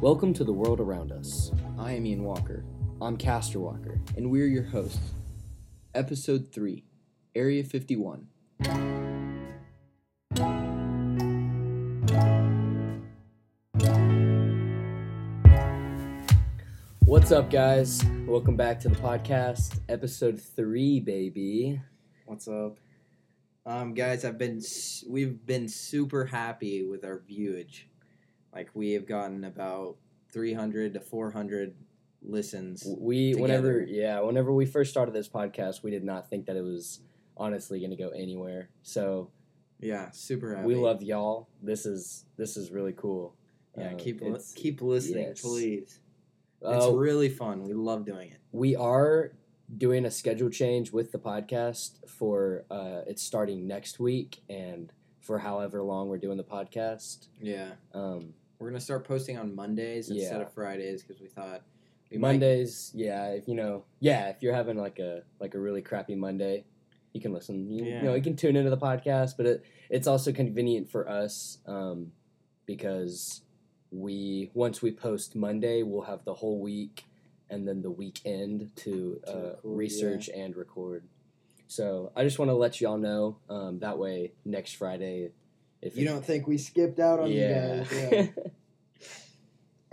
Welcome to the world around us. I am Ian Walker. I'm Castor Walker, and we're your hosts. Episode 3 Area 51. What's up, guys? Welcome back to the podcast, episode 3, baby. What's up? Um, guys, I've been we've been super happy with our viewage. Like we have gotten about 300 to 400 listens. We, whenever, yeah, whenever we first started this podcast, we did not think that it was honestly going to go anywhere. So, Yeah, super happy. we love y'all. This is this is really cool. Yeah, Uh, keep li- keep listening, yes. please. It's Uh, really fun. We love doing it. we are doing a schedule change with the podcast for uh, it's starting next week and for however long we're doing the podcast. Yeah, Um, we're gonna start posting on Mondays instead of Fridays because we thought we might- Mondays, yeah, if you know, yeah, if you're having like a like a really crappy Monday, you can listen. You, you know, you can tune into the podcast, but it, it's also convenient for us um, because we once we post Monday, we'll have the whole week and then the weekend to, To uh, record, yeah. research and record. So I just want to let y'all know um, that way next Friday, if You it- don't think we skipped out on yeah. you guys? Yeah.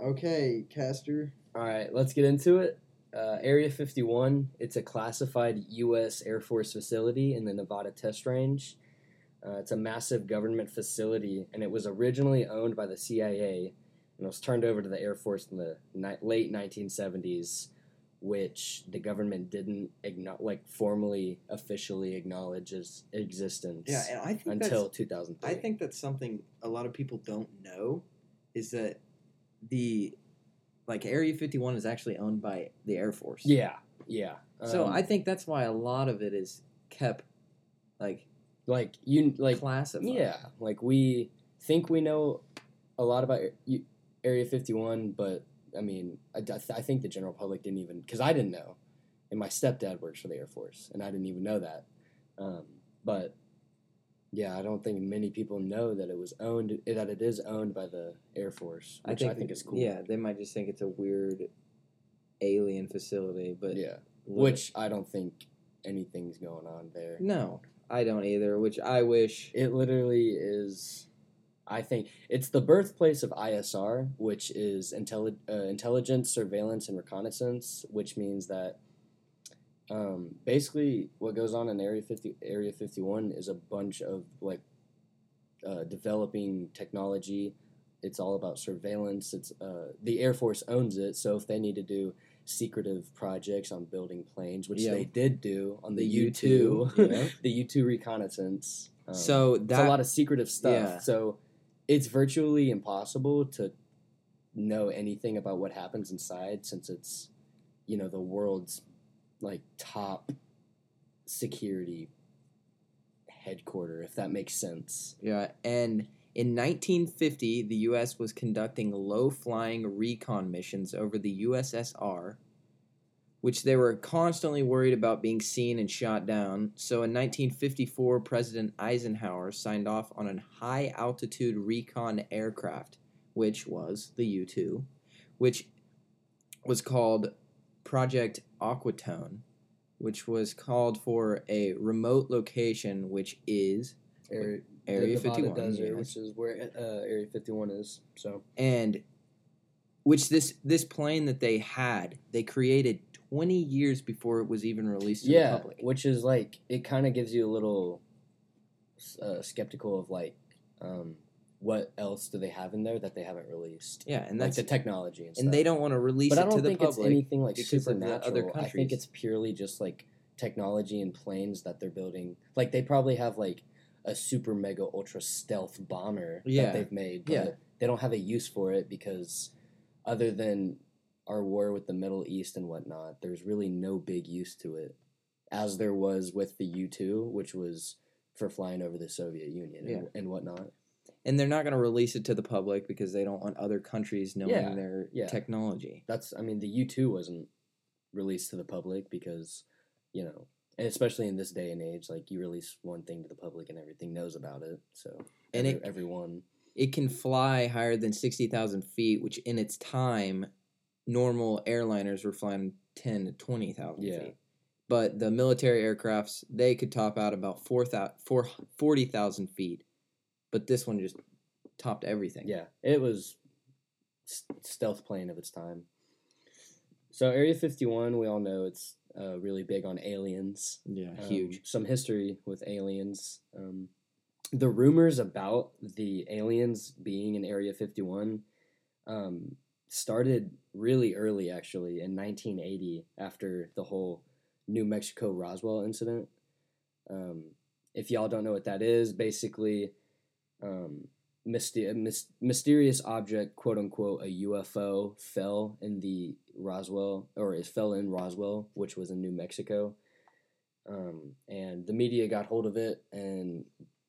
okay, Caster. All right, let's get into it. Uh, Area 51, it's a classified U.S. Air Force facility in the Nevada Test Range. Uh, it's a massive government facility, and it was originally owned by the CIA and it was turned over to the Air Force in the ni- late 1970s, which the government didn't igno- like formally, officially acknowledge its existence Yeah, and I think until that's 2003. I think that's something a lot of people don't know is that the like Area 51 is actually owned by the Air Force. Yeah, yeah. So Um, I think that's why a lot of it is kept like like you like classified. Yeah, like we think we know a lot about Area 51, but I mean, I, I th- I think the general public didn't even, because I didn't know. And my stepdad works for the Air Force, and I didn't even know that. Um, but yeah, I don't think many people know that it was owned, that it is owned by the Air Force, which I think, is cool. Yeah, they might just think it's a weird alien facility, but yeah. li- Which I don't think anything's going on there. no, I don't either. Which I wish. It literally is. I think it's the birthplace of ISR, which is intelli- uh, intelligence, surveillance, and reconnaissance, which means that um, basically what goes on in Area Fifty, Area Fifty One, is a bunch of like uh, developing technology. It's all about surveillance. It's uh, the Air Force owns it, so if they need to do secretive projects on building planes, which Yeah. they did do on the, U two, U-2, yeah. the U two reconnaissance. Um, so that's a lot of secretive stuff. Yeah. So it's virtually impossible to know anything about what happens inside since it's you know the world's like top security headquarter if that makes sense. Yeah, and in 1950, the U.S. was conducting low flying recon missions over the USSR, which they were constantly worried about being seen and shot down. So in 1954, President Eisenhower signed off on a high altitude recon aircraft, which was the U 2, which was called Project Aquatone. Which was called for a remote location, which is Area, Area the 51, Desert, yes. which is where uh, Area 51 is. So and which this this plane that they had they created 20 years before it was even released to yeah, the public which is like it kind of gives you a little uh, skeptical of like um, what else do they have in there that they haven't released. yeah and like that's the technology and, stuff. and they don't want to release But I don't to the think it's anything like because of the supernatural. other I think it's purely just like technology and planes that they're building. Like they probably have like a super mega ultra stealth bomber Yeah. that they've made, but Yeah. they don't have a use for it because other than our war with the Middle East and whatnot, there's really no big use to it, as there was with the U two, which was for flying over the Soviet Union and, and whatnot. and they're not going to release it to the public because they don't want other countries knowing Yeah, their yeah. technology that's I mean the U two wasn't released to the public because you know and especially in this day and age like you release one thing to the public and everything knows about it so And every, it- everyone it can fly higher than 60,000 feet, which in its time, normal airliners were flying 10 to 20,000 Yeah. feet. But the military aircrafts, they could top out about 4,000 4 40,000 feet. But this one just topped everything. Yeah, it was stealth plane of its time. So Area 51, we all know it's uh, really big on aliens. Yeah, Um, huge. Some history with aliens. Um, the rumors about the aliens being in Area 51 um, started really early, actually, in 1980 after the whole New Mexico Roswell incident. Um, if y'all don't know what that is, basically, um, myster- mys- mysterious object, quote unquote, a UFO fell in the Roswell, or it fell in Roswell, which was in New Mexico. Um, and the media got hold of it, and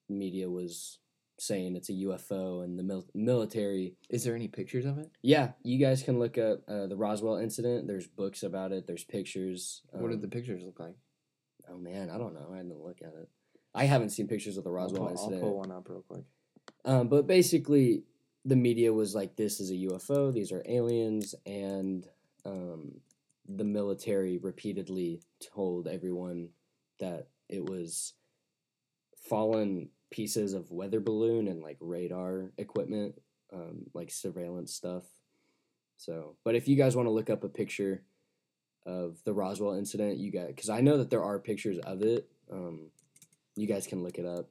media was saying it's a UFO, and the mil- military. Is there any pictures of it? Yeah, you guys can look up uh, the Roswell incident. There's books about it. There's pictures. what did um, the pictures look like? Oh man, I don't know. I didn't look at it. I haven't seen pictures of the Roswell I'll, pull, I'll incident. pull one up real quick. Um, but basically, the media was like, "This is a UFO. These are aliens," and um, the military repeatedly told everyone that it was fallen pieces of weather balloon and like radar equipment, um, like surveillance stuff. So, but if you guys want to look up a picture of the Roswell incident, you guys, because I know that there are pictures of it. Um, you guys can look it up.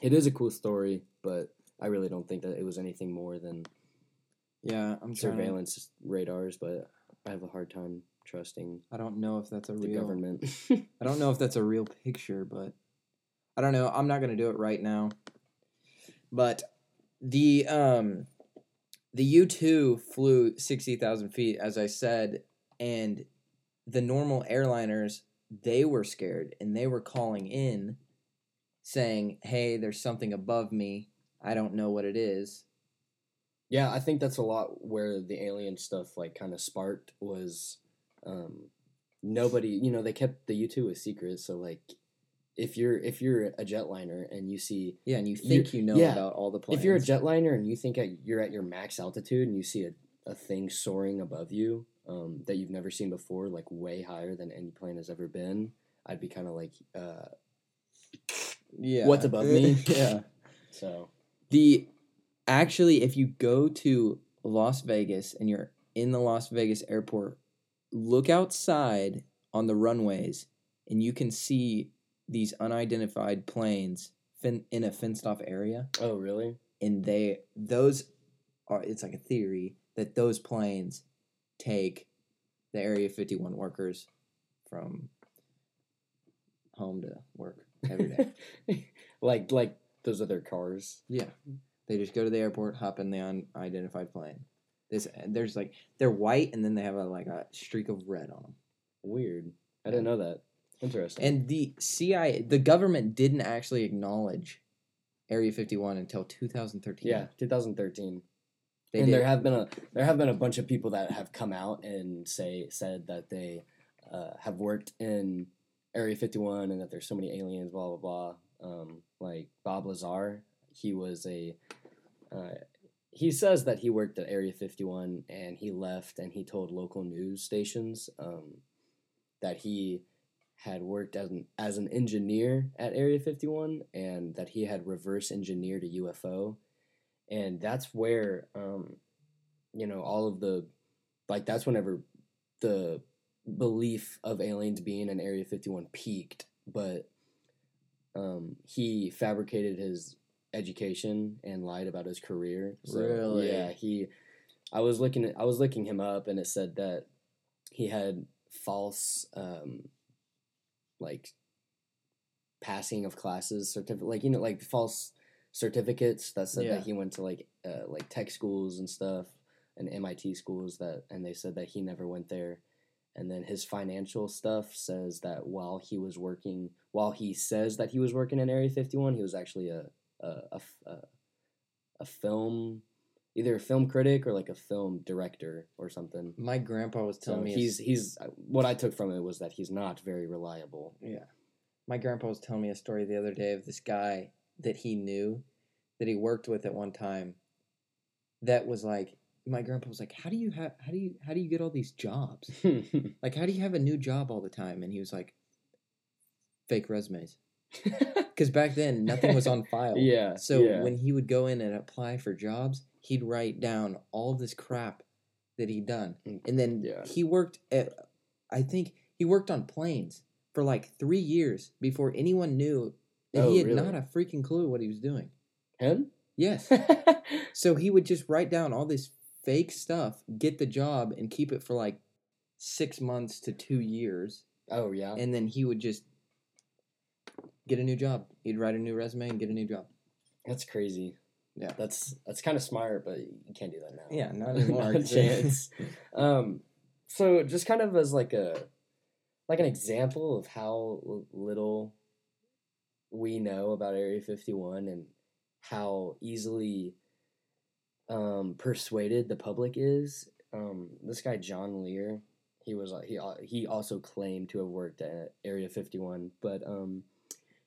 It is a cool story, but I really don't think that it was anything more than Yeah, I'm trying to- surveillance radars. But I have a hard time trusting I don't know if that's a the real government. I don't know if that's a real picture, but I don't know. I'm not gonna do it right now. But the um the U two flew sixty thousand feet, as I said, and the normal airliners they were scared and they were calling in saying, Hey, there's something above me. I don't know what it is. yeah, I think that's a lot where the alien stuff like kind of sparked was um, nobody. You know, they kept the U two a secret, so like. If you're if you're a jetliner and you see Yeah, and you think you know yeah. about all the planes. If you're a jetliner and you think at, you're at your max altitude and you see a, a thing soaring above you um, that you've never seen before, like way higher than any plane has ever been, I'd be kind of like, uh, yeah. what's above me? yeah. so The actually, if you go to Las Vegas and you're in the Las Vegas airport, look outside on the runways and you can see these unidentified planes fin- in a fenced off area. oh really? And they, those are, it's like a theory that those planes take the Area 51 workers from home to work every day. like like those other cars. Yeah, they just go to the airport, hop in the unidentified plane. This there's like they're white, and then they have a like a streak of red on them. Weird. I didn't know that. Interesting. And the CIA, the government didn't actually acknowledge Area 51 until 2013. yeah, 2013. they and did. there have been a there have been a bunch of people that have come out and say said that they uh, have worked in Area 51 and that there's so many aliens, blah blah blah. Um, like Bob Lazar, he was a uh, he says that he worked at Area 51 and he left and he told local news stations um, that he had worked as an as an engineer at Area 51 and that he had reverse engineered a UFO and that's where um you know all of the like that's whenever the belief of aliens being in area 51 peaked. But um he fabricated his education and lied about his career. So, Really? yeah he i was looking at, i was looking him up and it said that he had false um like passing of classes certificate like you know like false certificates that said Yeah. that he went to like uh, like tech schools and stuff and MIT schools that and they said that he never went there and then his financial stuff says that while he was working while he says that he was working in Area 51 he was actually a a, a, a film either a film critic or like a film director or something My grandpa was so telling me. he's he's uh, what I took from it was that he's not very reliable Yeah. My grandpa was telling me a story the other day of this guy that he knew that he worked with at one time that was like my grandpa was like, How do you have how do you how do you get all these jobs? Like how do you have a new job all the time? And he was like fake resumes. Because back then nothing was on file. yeah. So yeah. when he would go in and apply for jobs, he'd write down all this crap that he'd done. Mm, And then yeah. he worked at I think he worked on planes for like three years before anyone knew that Oh, he had really? not a freaking clue what he was doing. him? Yes. so he would just write down all this fake stuff, get the job, and keep it for like six months to two years. oh yeah. And then he would just get a new job. He'd write a new resume and get a new job. That's crazy. Yeah. That's that's kind of smart, but you can't do that now. Yeah, not anymore. Not a chance. Um, so just kind of as like a like an example of how little we know about Area 51 and how easily um, persuaded the public is. Um, this guy John Lear, he was he he also claimed to have worked at Area 51, but um,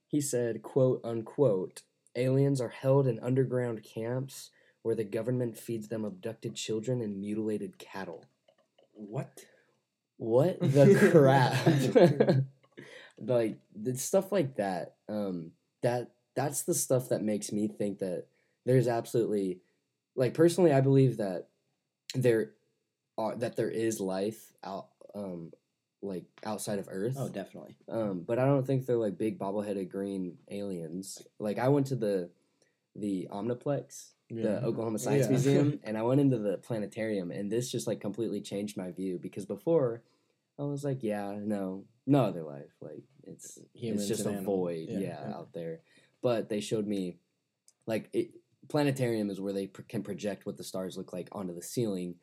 he said, "quote unquote." Aliens are held in underground camps where the government feeds them abducted children and mutilated cattle. What? What the crap? like the stuff like that. Um, that that's the stuff that makes me think that there's absolutely, like personally, I believe that there are that there is life out, um, like outside of Earth. Oh, definitely. Um, but I don't think they're like big bobbleheaded green aliens. Like I went to the the Omniplex, the Oklahoma Science Yeah. Museum, and I went into the planetarium, and this just like completely changed my view because before I was like, yeah, no, no other life, like it's Humans it's just a animals. void, Yeah, yeah, yeah. out there. But they showed me, like, it, planetarium is where they pr- can project what the stars look like onto the ceiling.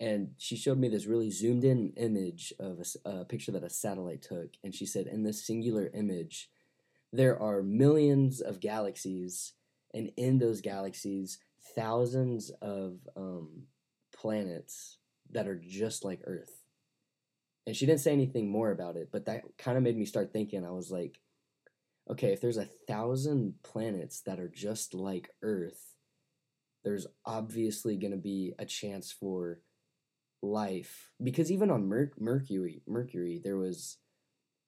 And she showed me this really zoomed in image of a picture that a satellite took. And she said, in this singular image, there are millions of galaxies. And in those galaxies, thousands of um, planets that are just like Earth. And she didn't say anything more about it, but that kind of made me start thinking. I was like, okay, if there's a thousand planets that are just like Earth, there's obviously going to be a chance for life. Because even on Mer- Mercury, Mercury, there was,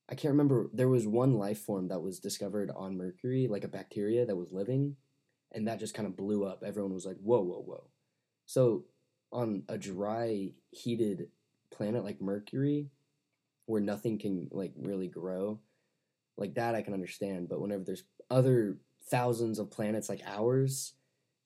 I can't remember, there was one life form that was discovered on Mercury, like a bacteria that was living, and that just kind of blew up. Everyone was like, whoa, whoa, whoa. So on a dry, heated planet like Mercury, where nothing can like really grow, like that I can understand. But whenever there's other thousands of planets like ours,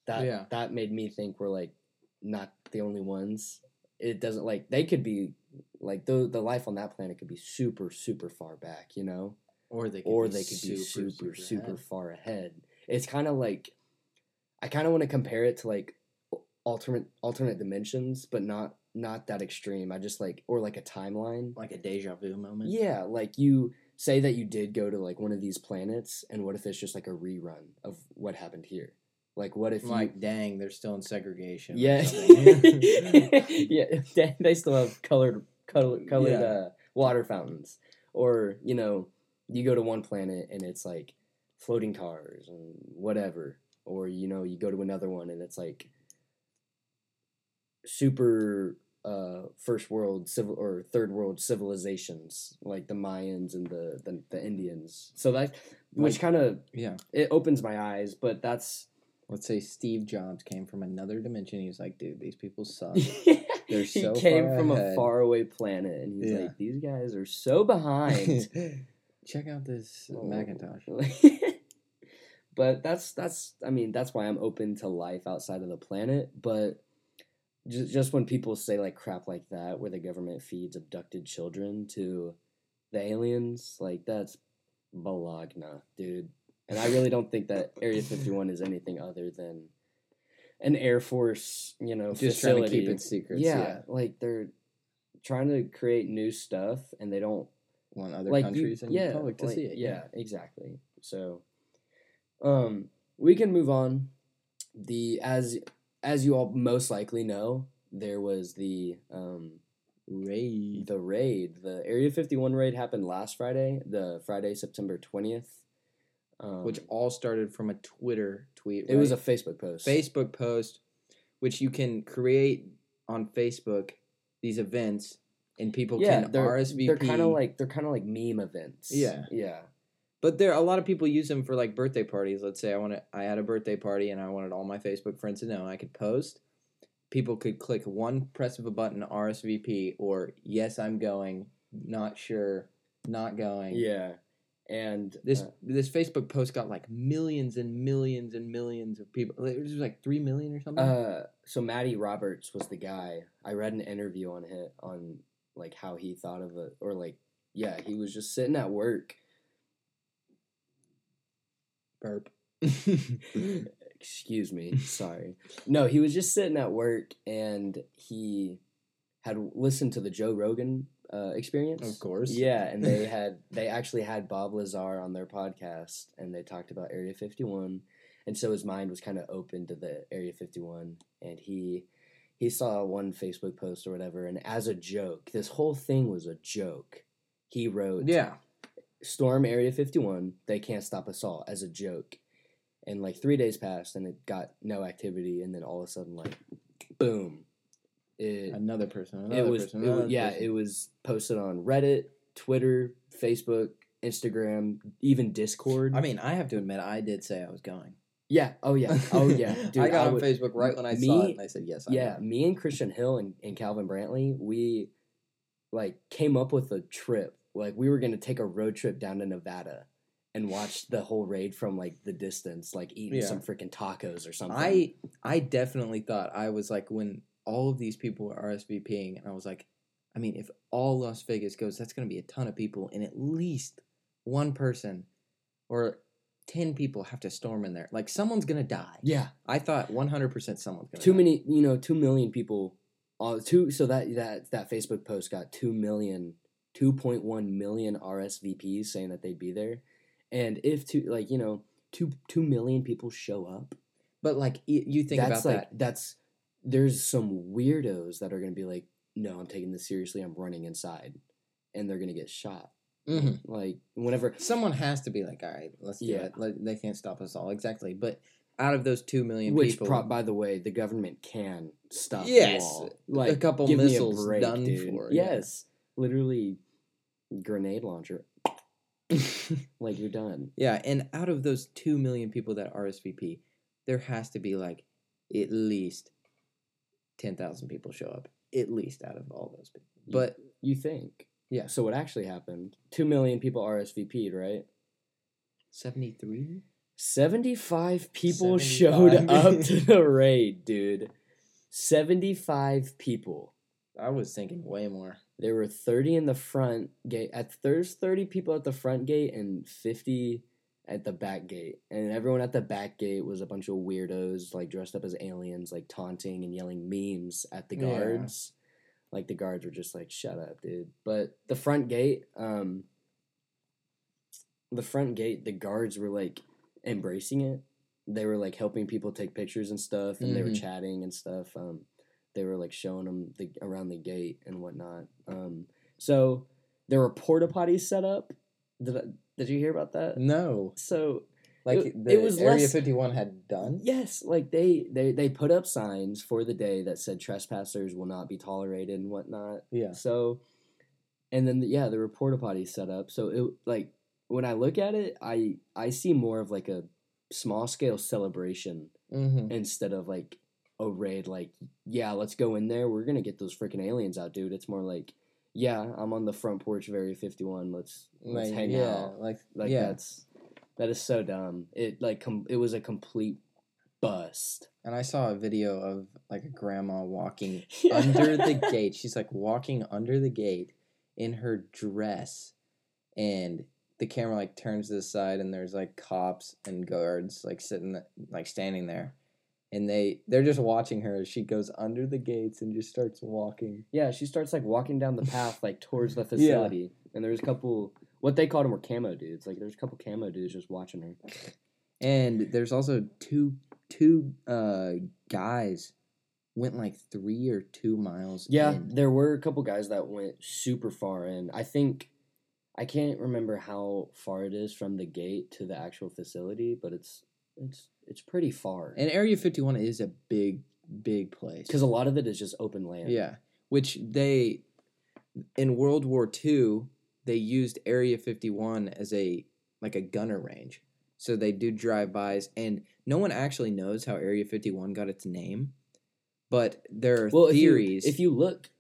that Yeah. that made me think we're like not the only ones. It doesn't like they could be like the the life on that planet could be super super far back, you know, Or they could or be they could be super super, ahead. far ahead. It's kind of like I kind of want to compare it to like alternate alternate dimensions, but not not that extreme. I just like or like a timeline. like a deja vu moment. Yeah, like you say that you did go to like one of these planets, and what if it's just like a rerun of what happened here? Like, what if you Like, dang, they're still in segregation. or yeah, yeah, they- they still have colored colored, colored Yeah. uh, water fountains, or you know, you go to one planet and it's like floating cars and whatever, or you know, you go to another one and it's like super uh, first world civil or third world civilizations like the Mayans and the the, the Indians. So that which Like- kind of yeah. it opens my eyes, but that's Let's say Steve Jobs came from another dimension. He was like, dude, these people suck. They're he came from a ahead. faraway planet, and he's Yeah. like, "These guys are so behind." Check out this Oh. Macintosh. but that's that's I mean that's why I'm open to life outside of the planet. But just just when people say like crap like that, where the government feeds abducted children to the aliens, like that's balagna, dude. And I really don't think that Area 51 is anything other than an Air Force, you know, Just trying to facility. keep it secrets. yeah, Yeah. like they're trying to create new stuff, and they don't Want other like countries you, and yeah, the public to like- see it. Yeah, exactly. So, um, we can move on. The as as you all most likely know, there was the um Raid. the raid. The Area Fifty One raid happened last Friday, the Friday September twentieth. Um, which all started from a Twitter tweet. it was a? Facebook post. Facebook post, which you can create on Facebook these events, and people yeah, can they're RSVP. they're kind of like they're kind of like meme events. Yeah. yeah, But there, a lot of people use them for like birthday parties. Let's say I want to, I had a birthday party and I wanted all my Facebook friends to know. I could post. People could click one press of a button, RSVP, or yes, I'm going. Not sure, not going. yeah. And This uh, this Facebook post got like millions and millions and millions of people. It was like three million or something. Uh, so Matty Roberts was the guy. I read an interview on him on like how he thought of it, or like yeah, he was just sitting at work. Burp. Excuse me, sorry. No, he was just sitting at work and he had listened to the Joe Rogan uh, experience. Of course. Yeah, and they had they actually had Bob Lazar on their podcast, and they talked about Area Fifty One, and so his mind was kind of open to the Area Fifty One, and he he saw one Facebook post or whatever, and as a joke, this whole thing was a joke. He wrote, yeah. storm Area 51. They can't stop us all as a joke. And like three days passed and it got no activity. And then all of a sudden, like, boom. It, Another person. Another it was, person. it was yeah, person. it was posted on Reddit, Twitter, Facebook, Instagram, even Discord. I mean, I have to admit, I did say I was going. yeah. Oh, yeah. Oh, yeah. Dude, I got on would- Facebook right when I me- saw it, and I said yes. I'm yeah, going. me and Christian Hill and, and Calvin Brantley, we like came up with a trip. Like we were gonna take a road trip down to Nevada and watch the whole raid from like the distance, like eating Yeah. some freaking tacos or something. I I definitely thought I was like when all of these people were RSVPing, and I was like, I mean, if all Las Vegas goes, that's going to be a ton of people, and at least one person or ten people have to storm in there. Like someone's going to die. yeah, I thought one hundred percent someone's going to too die. many. You know, two million people. Uh, two. So that that that Facebook post got two million, two point one million RSVPs saying that they'd be there, and if two like you know two two million people show up, But like you think that's about like that. that's there's some weirdos that are gonna be like, no, I'm taking this seriously. I'm running inside, and they're gonna get shot. Mhm. Like whenever, Someone has to be like, all right, let's do Yeah. it. Let, they can't stop us all. Exactly. But out of those two million which people, pro- by the way, the government can stop. Yes, wall. a like couple me a missiles break, done dude. for, yeah. Yes, literally, grenade launcher. Like you're done. Yeah, and out of those two million people that RSVP, there has to be like at least ten thousand people show up. At least out of all those people. You- But You think? Yeah. So what actually happened? Two million people RSVP'd, right? seventy three? 75 people 75. showed up to the raid, dude. 75 people. I was thinking way more. There were 30 in the front gate. At there's 30 people at the front gate and 50 at the back gate. And everyone at the back gate was a bunch of weirdos like dressed up as aliens like taunting and yelling memes at the Yeah. guards. Like the guards were just like shut up, dude. But the front gate um the front gate the guards were like embracing it. They were like helping people take pictures and stuff and they were Mhm. chatting and stuff. Um they were like showing them the around the gate and whatnot. Um, so there were porta potties set up. I, did you hear about that? No. So Like It- the it was Area less- fifty one had done? yes, like they they they put up signs for the day that said trespassers will not be tolerated and whatnot. Yeah. So, and then yeah, the porta potties set up. So it like when I look at it, I I see more of like a small scale celebration Mm-hmm. instead of like a raid like yeah let's go in there we're gonna get those freaking aliens out dude it's more like yeah i'm on the front porch of area 51 let's let's Like, hang yeah, out. like like yeah. that's that is so dumb. It like com- it was a complete bust. And I saw a video of like a grandma walking under the gate. She's like walking under the gate in her dress, and the camera like turns to the side, and there's like cops and guards like sitting like standing there, and they they're just watching her as she goes under the gates and just starts walking. yeah she starts like walking down the path like towards the Yeah. facility and there's a couple what they called them were camo dudes like there's a couple camo dudes just watching her And there's also two two uh guys went like three or two miles. Yeah, in. there were a couple guys that went super far in. I think, I can't remember how far it is from the gate to the actual facility, but it's it's it's pretty far. And Area 51 is a big, big place. Because a lot of it is just open land. Yeah, which they in World War II they used Area 51 as a like a gunner range. So they do drive-bys and no one actually knows how Area 51 got its name. But there are Well, theories. If you, if you look,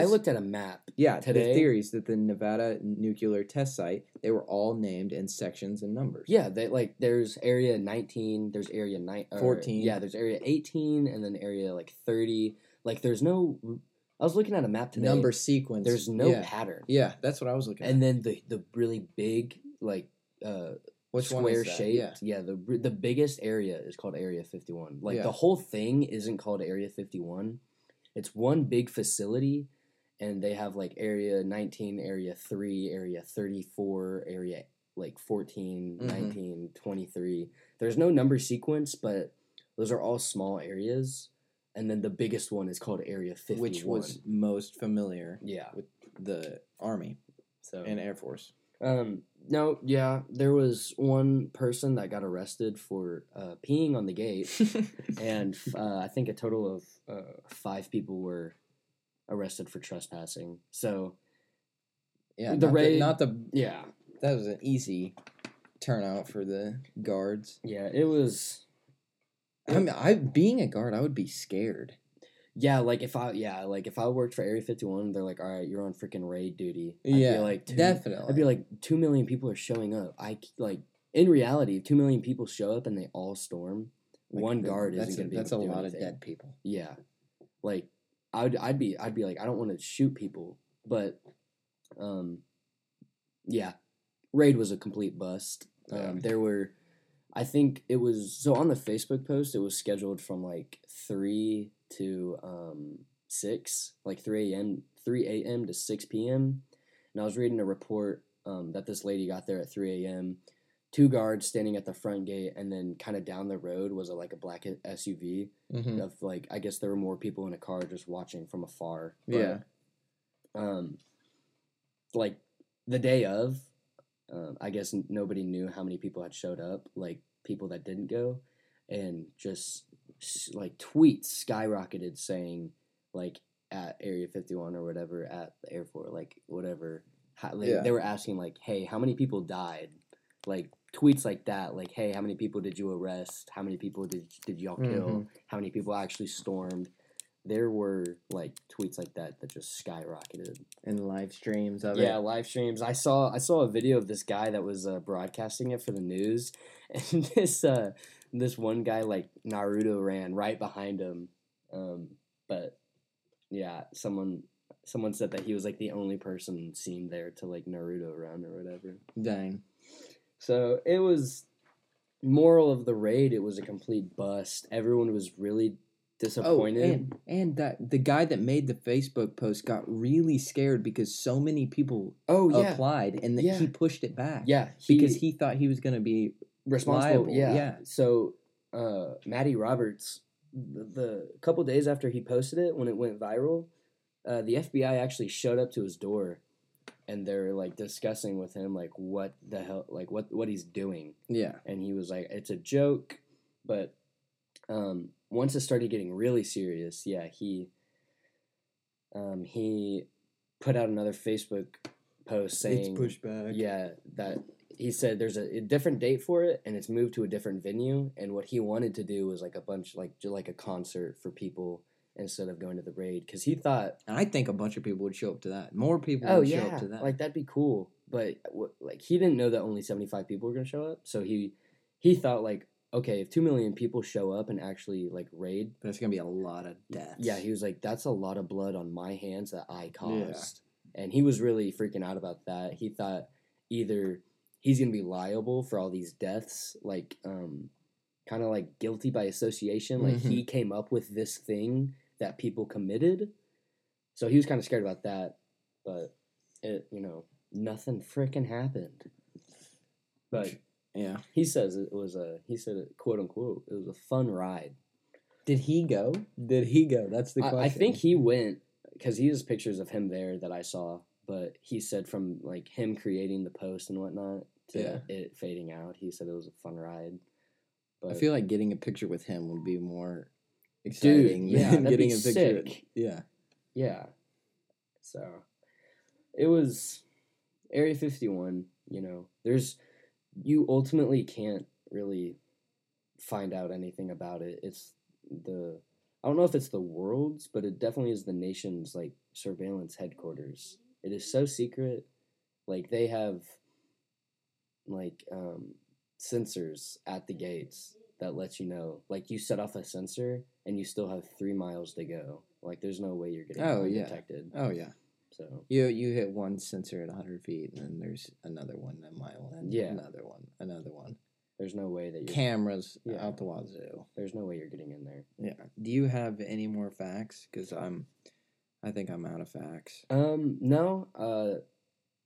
I looked at a map. yeah, today- the theories that the Nevada nuclear test site, they were all named in sections and numbers. Yeah, they like there's area 19, there's area 9 or- 14. Yeah, there's area 18 and then area like 30. Like there's no I was looking at a map today. Number sequence. there's no yeah. pattern. Yeah, that's what I was looking at. And then the the really big like uh Which square shaped. Yeah. Yeah, the the biggest area is called Area 51. Like Yeah. the whole thing isn't called Area 51. It's one big facility and they have like Area 19, Area 3, Area 34, Area like 14, Mhm. 19, 23. There's no number sequence, but those are all small areas. And then the biggest one is called Area 51. Which was most familiar yeah. with the Army So and Air Force. Um, no, yeah, there was one person that got arrested for uh, peeing on the gate, and uh, I think a total of uh, five people were arrested for trespassing. So yeah, The not raid- The, not the. yeah, That was an easy turnout for the guards. yeah, it was. I mean, I being a guard, I would be scared. Yeah, like if I yeah like if I worked for Area Fifty One, they're like, all right, you're on freaking raid duty. I'd yeah, be like two, definitely. I'd be like two million people are showing up. I like in reality, if two million people show up and they all storm, Like, one guard isn't going to be. That's a lot anything. of dead people. Yeah, like I'd I'd be I'd be like I don't want to shoot people, but um, yeah, raid was a complete bust. Um, Yeah. there were, I think it was so on the Facebook post it was scheduled from like three to um six, like three a.m. three a.m. to six p.m. And I was reading a report um, that this lady got there at three a.m. Two guards standing at the front gate, and then kind of down the road was a, like a black SUV Mm-hmm. of like I guess there were more people in a car just watching from afar. Yeah. Um, like the day of, um, I guess nobody knew how many people had showed up. Like people that didn't go, and just like tweets skyrocketed saying like at Area Fifty One or whatever at the airport, like whatever. How, they, Yeah. they were asking like, "Hey, how many people died?" Like tweets like that, like, "Hey, how many people did you arrest? How many people did did y'all kill? Mhm. How many people actually stormed?" There were like tweets like that that just skyrocketed. And live streams of Yeah, it. live streams. I saw I saw a video of this guy that was uh, broadcasting it for the news, and this uh, this one guy like Naruto ran right behind him. Um, but yeah, someone someone said that he was like the only person seen there to like Naruto run or whatever. Dang. So it was moral of the raid. It was a complete bust. Everyone was really disappointed. Oh, disappointed. and and that the guy that made the Facebook post got really scared because so many people oh yeah, applied and that Yeah. he pushed it back. yeah, Because he thought he was going to be responsible. liable, Yeah. yeah. So, uh, Matty Roberts, the, the couple days after he posted it, when it went viral, uh, the FBI actually showed up to his door, and they're like discussing with him like what the hell, like what what he's doing, yeah. and he was like, "It's a joke," but um, once it started getting really serious, yeah, he um, he put out another Facebook post saying back. yeah, that he said there's a, a different date for it and it's moved to a different venue. And what he wanted to do was like a bunch, like like a concert for people instead of going to the raid because he thought, and I think a bunch of people would show up to that. More people oh would show yeah, up to that. like that'd be cool. But like he didn't know that only seventy five people were gonna show up, so he he thought like okay, if two million people show up and actually like raid, but it's going to be a lot of deaths. yeah, he was like, that's a lot of blood on my hands that I Yeah. caused. And he was really freaking out about that. He thought either he's going to be liable for all these deaths, like, um, kind of like guilty by association. Like, Mhm. he came up with this thing that people committed. So he was kind of scared about that. But it, you know, nothing freaking happened. But Yeah. he says it was a, he said it, quote unquote, it was a fun ride. Did he go? Did he go? That's the I, question. I think he went because he has pictures of him there that I saw. but he said from like him creating the post and whatnot to Yeah. it fading out, he said it was a fun ride. But I feel like getting a picture with him would be more exciting yeah, than that'd be getting a picture. sick. Yeah. yeah, so it was Area Fifty One. You know, there's you ultimately can't really find out anything about it. It's the I don't know if it's the world's, but it definitely is the nation's like surveillance headquarters. It is so secret. Like they have like um sensors at the gates that lets you know. Like you set off a sensor and you still have three miles to go. Like there's no way you're getting Oh, yeah. undetected. Oh yeah. So You you hit one sensor at 100 feet, and then there's another one a mile, and Yeah. another one, another one. there's no way that you're Cameras Yeah. out the wazoo. there's no way you're getting in there. Yeah. Do you have any more facts? Because I'm, I think I'm out of facts. Um, no, uh,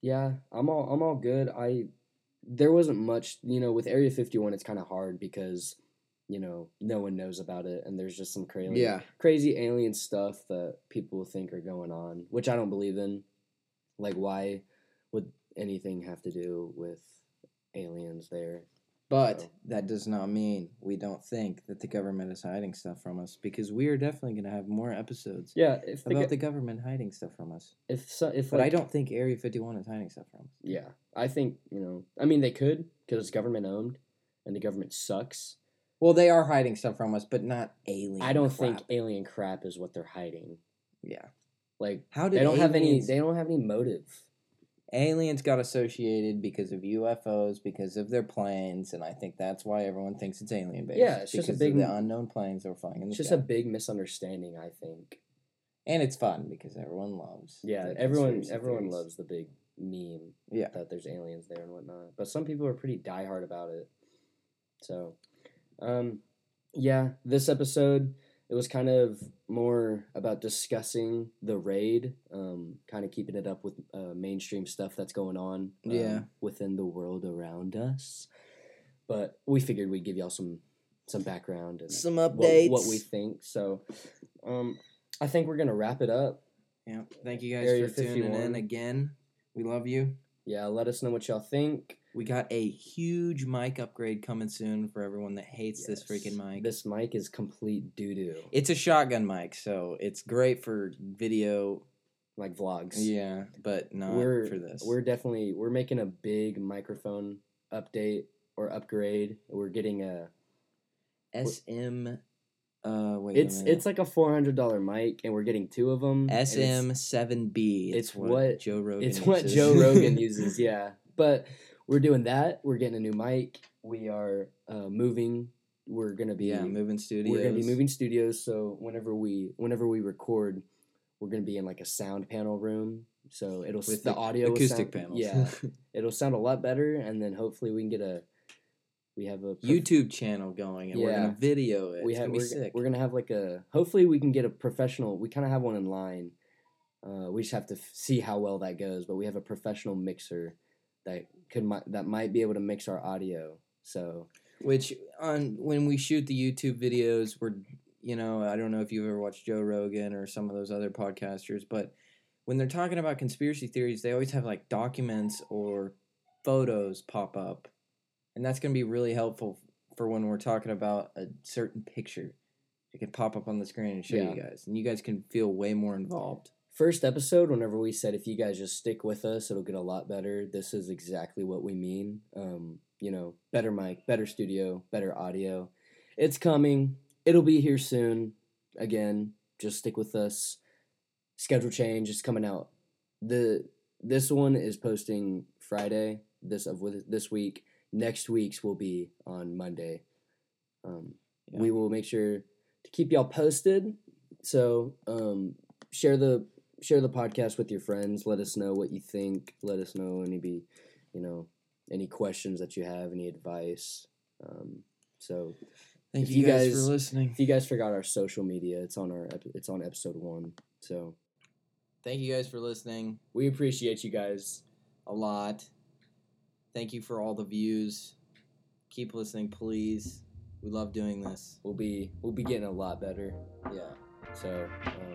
yeah, I'm all I'm all good. I there wasn't much, you know, with Area 51. It's kind of hard because you know no one knows about it, and there's just some crazy Yeah. crazy alien stuff that people think are going on, which I don't believe in. Like, why would anything have to do with aliens there? But So- that does not mean we don't think that the government is hiding stuff from us, because we are definitely going to have more episodes Yeah, if the, about go- the government hiding stuff from us. if so, if But I don't think Area 51 is hiding stuff from us. Yeah, I think you know. I mean, they could because it's government owned, and the government sucks. Well, they are hiding stuff from us, but not alien. I don't crap. think alien crap is what they're hiding. Yeah. Like How did they don't have any. They don't have any motive. aliens got associated because of UFOs, because of their planes, and I think that's why everyone thinks it's alien based. Yeah, it's just a big- of the unknown planes that are flying in the It's just a big misunderstanding. I think. and it's fun because everyone loves. Yeah, everyone everyone theories. loves the big meme Yeah. that there's aliens there and whatnot. But some people are pretty diehard about it. So, um, yeah, this episode it was kind of more about discussing the raid, um, kind of keeping it up with uh, mainstream stuff that's going on, um, Yeah. within the world around us. But we figured we'd give y'all some some background and Some updates. what we think. So, um, I think we're gonna wrap it up. Yeah. Thank you guys Area for tuning in again. We love you. Yeah, let us know what y'all think. We got a huge mic upgrade coming soon for everyone that hates this freaking mic. This mic is complete doo doo. it's a shotgun mic, so it's great for video. Like vlogs. Yeah, but not we're for this. we're definitely we're making a big microphone update or upgrade. We're getting a SM. Uh, wait. it's it's like a four hundred dollar mic, and we're getting two of them. SM7B. it's what- Joe Rogan. It's what. Joe Rogan uses. Yeah, but we're doing that. We're getting a new mic. We are uh, moving. We're gonna be yeah, moving studios. we're gonna be moving studios. So whenever we whenever we record, we're gonna be in like a sound panel room. So it'll with the audio acoustic sound- panels. Yeah, it'll sound a lot better, and then hopefully we can get a we have a prof- YouTube channel going, and we're gonna video it. we it's have gonna be we're, sick. we're gonna have like a hopefully we can get a professional. We kind of have one in line. Uh, we just have to f- see how well that goes, but we have a professional mixer that could that might be able to mix our audio. So Which on when we shoot the YouTube videos, we're you know I don't know if you've ever watched Joe Rogan or some of those other podcasters, but when they're talking about conspiracy theories, they always have like documents or photos pop up, and that's going to be really helpful for when we're talking about a certain picture. It can pop up on the screen and show Yeah. you guys, and you guys can feel way more involved. First episode, whenever we said if you guys just stick with us, it'll get a lot better. This is exactly what we mean. Um, you know, better mic, better studio, better audio. It's coming. It'll be here soon. Again, just stick with us. Schedule change is coming out. The this one is posting Friday. This of with this week. Next week's will be on Monday. Um, Yeah. We will make sure to keep y'all posted. So um, share the share the podcast with your friends. Let us know what you think. Let us know any be, you know, any questions that you have, any advice. Um, so Thank you you guys, guys- for listening. if you guys forgot our social media, it's on our it's on episode one. So Thank you guys for listening. we appreciate you guys. a lot. Thank you for all the views. Keep listening, please. We love doing this. We'll be we'll be getting a lot better. Yeah. So um,